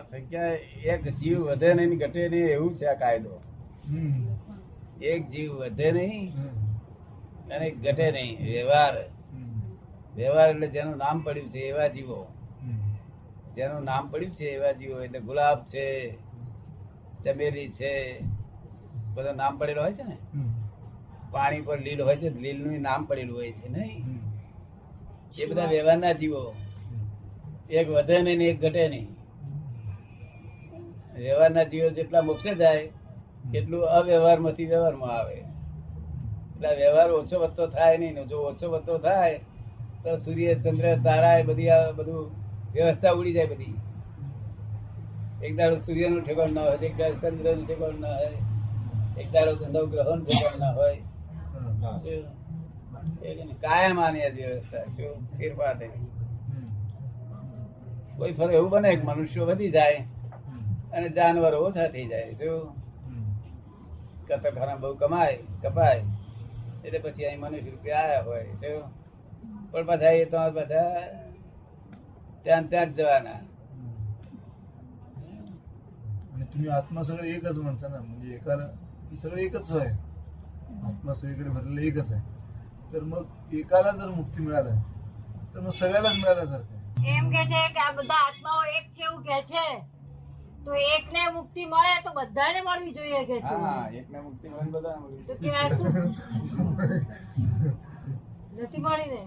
આ સંખ્યા એક જીવ વધે નહીં ઘટે નહીં એવું છે આ કાયદો. એક જીવ વધે નહીં અને ઘટે નહીં. વ્યવહાર. વ્યવહાર એટલે જેનું નામ પડ્યું છે એવા જીવો. જેનું નામ પડ્યું છે એવા જીવો એટલે ગુલાબ છે ચમેલી છે બધા નામ પડેલું હોય છે ને? પાણી પર લીલ હોય છે લીલનું નામ પડેલું હોય છે નહીં. એ બધા વ્યવહારના જીવો. એક વધે નહીં ને એક ઘટે નહીં. વ્યવહારના જીવો જેટલા મોક્ષે જાય એટલું અવ્યવહારમાંથી વ્યવહારમાં આવે. એટલે વ્યવહાર ઓછો વધતો થાય નહીં જો ઓછો વધતો થાય તો સૂર્ય ચંદ્ર તારા એ બધી આ બધું વ્યવસ્થા ઉડી જાય બધી. એક દાડો સૂર્યનું ઠેકાણ ના હોય એક દાડો ચંદ્રનું ઠેકાણ ના હોય એક દાડો નવગ્રહોનું ઠેકાણ ના હોય. કાયમ આની વ્યવસ્થા શું? ફેરફાર કોઈ ફરે એવું બને મનુષ્ય વધી જાય. અને જાનવરો ઓછા થઈ જાય શું હમ. કતરખાના બહુ કમાય કપાય એટલે પછી અહીં મનુષ્ય રૂપિયા આયા હોય શું પણ પાછા એ તો પાછા ત્યાં ને ત્યાં જ જવાના आणि तुम्ही आत्मा सगळे एकच म्हणता ना म्हणजे एकाला ही सगळे एकच आहे आत्मा सगळीकडे भरलेलं एकच आहे तर मग एकाला जर मुक्ती मिळालं तर मग सगळ्यालाच मिळाल्यासारखं आहे. એમ કે છે કે આ બધા આત્માઓ એક છે એવું કે છે તો એકને મુક્તિ મળે તો બધાને મળવી જોઈએ કે છે હા એકને મુક્તિ મળે બધાને મળવી તો કે આ શું? નથી મળી ને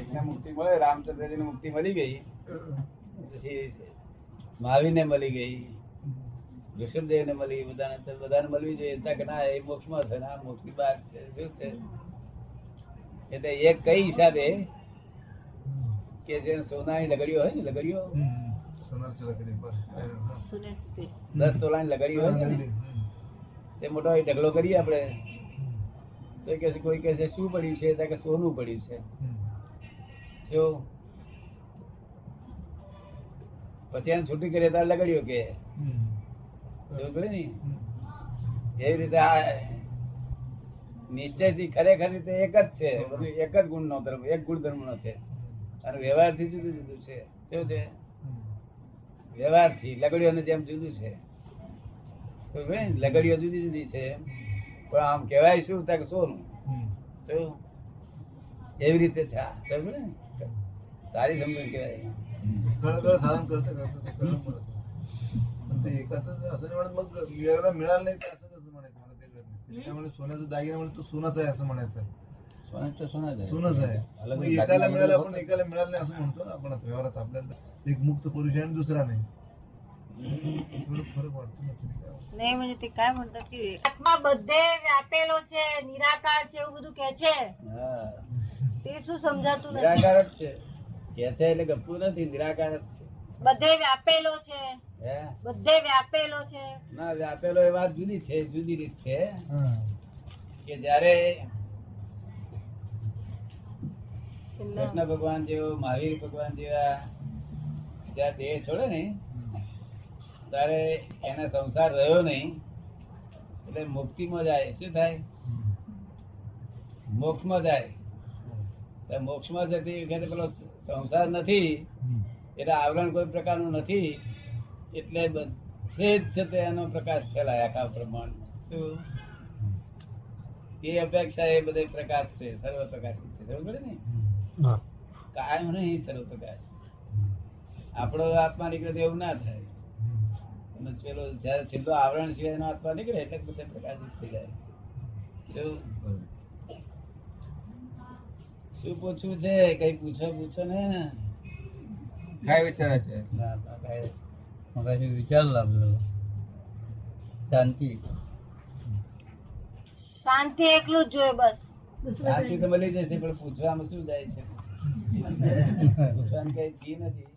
એકને મુક્તિ મળે રામચંદ્રજીને મુક્તિ મળી ગઈ પછી મહાવીરને મળી ગઈ ઋષભદેવ ને મળી બધાને બધાને મળવી જોઈએ. ત્યાં કે ના એ મોક્ષમાં છે ના આ મોક્ષની બહાર છે શું છે? એટલે એક કઈ હિસાબે કે જે સોનાની લગડીઓ હોય ને લગડીઓ સોનાર છે લગડી પર હોય તે મોટો ઢગલો કરીએ આપણે. તો એ કોઈ કહે છે શું પડ્યું છે? કે સોનું પડ્યું છે. જો. પછી એને છૂટી કરીએ ત્યારે લગડ્યો કે? એવી રીતે આ નિશ્ચયથી ખરેખર રીતે એક જ છે. એક જ ગુણ નો ધર્મ એક ગુણધર્મનો છે. અને વ્યવહારથી જુદું જુદું છે. કેવું છે? વ્યવહારથી લગડીઓને જેમ જુદું છે તો ભાઈ લગડીઓ જુદી જુદી છે પણ આમ કહેવાય શું ત્યાં કે સોનું हम्म. શું એવી રીતે છે આ. સમજ ને સારી સમજણ કહેવાય गळगळ धारण करता करता ते कळलं मला ते. पण ते एकाच असं नाही म्हणत मग वेळेला मिळालं नाही तर असं कसं म्हणायचं मला ते कळत नाही. त्यामुळे सोन्याचा दागिना म्हणजे तो सोनाच आहे असं म्हणायचं सोनच आहे अलग मग अलग एकाला दागिने मिळालं अलग आपण एकाला मिळालं नाही असं म्हणतो ना आपण आता व्यवहारात आपल्याला एक मुक्त पुरुष आहे आणि दुसरा नाही थोडं फरक वाटतो ना तुम्ही काय म्हणता? નહીં म्हणजे તે काय म्हणतात की આત્મા બધે વ્યાપેલો છે નિરાકાર છે એવું બધું કે છે હા તે શું સમજાતું નથી નિરાકાર જ છે કે છે એટલે ગપતું નથી નિરાકાર જ છે બધે વ્યાપેલો છે હે બધે વ્યાપેલો છે ના વ્યાપેલો એ વાત જુદી છે જુદી રીત છે हा. કે જ્યારે કૃષ્ણ ભગવાન જેવો, મહાવીર ભગવાન જેવા જ્યાં દેહ છોડે ને, ત્યારે એને સંસાર રહ્યો નહીં, એટલે મુક્તિમાં જાય. શું થાય? મોક્ષમાં જાય. મોક્ષમાં જતી વખતે પેલો સંસાર નથી, એટલે આવરણ કોઈ પ્રકારનું નથી, એટલે બધે જ છે તે એનો પ્રકાશ ફેલાય આખા પ્રમાણ શું? એ અપેક્ષા એ બધે પ્રકાશ છે સર્વ પ્રકાશ છે સમજ ને? કાયમ નહીં સર્વ પ્રકાશ આપણો આત્મા નીકળે એવું ના થાય. અને પેલો જયારે છેલ્લો આવરણ સિવાય આત્મા નીકળે એટલે બધા પ્રકાશિત થઈ જાય. શું પૂછવું છે? કઈ પૂછો પૂછો ને. કઈ વિચારે છે? કઈ વિચાર લાવ્યો શાંતિ. શાંતિ એકલું જ જોઈએ બસ. શાંતિ તો મળી જશે પણ પૂછવામાં શું જાય છે? પૂછવાનું કઈ નથી.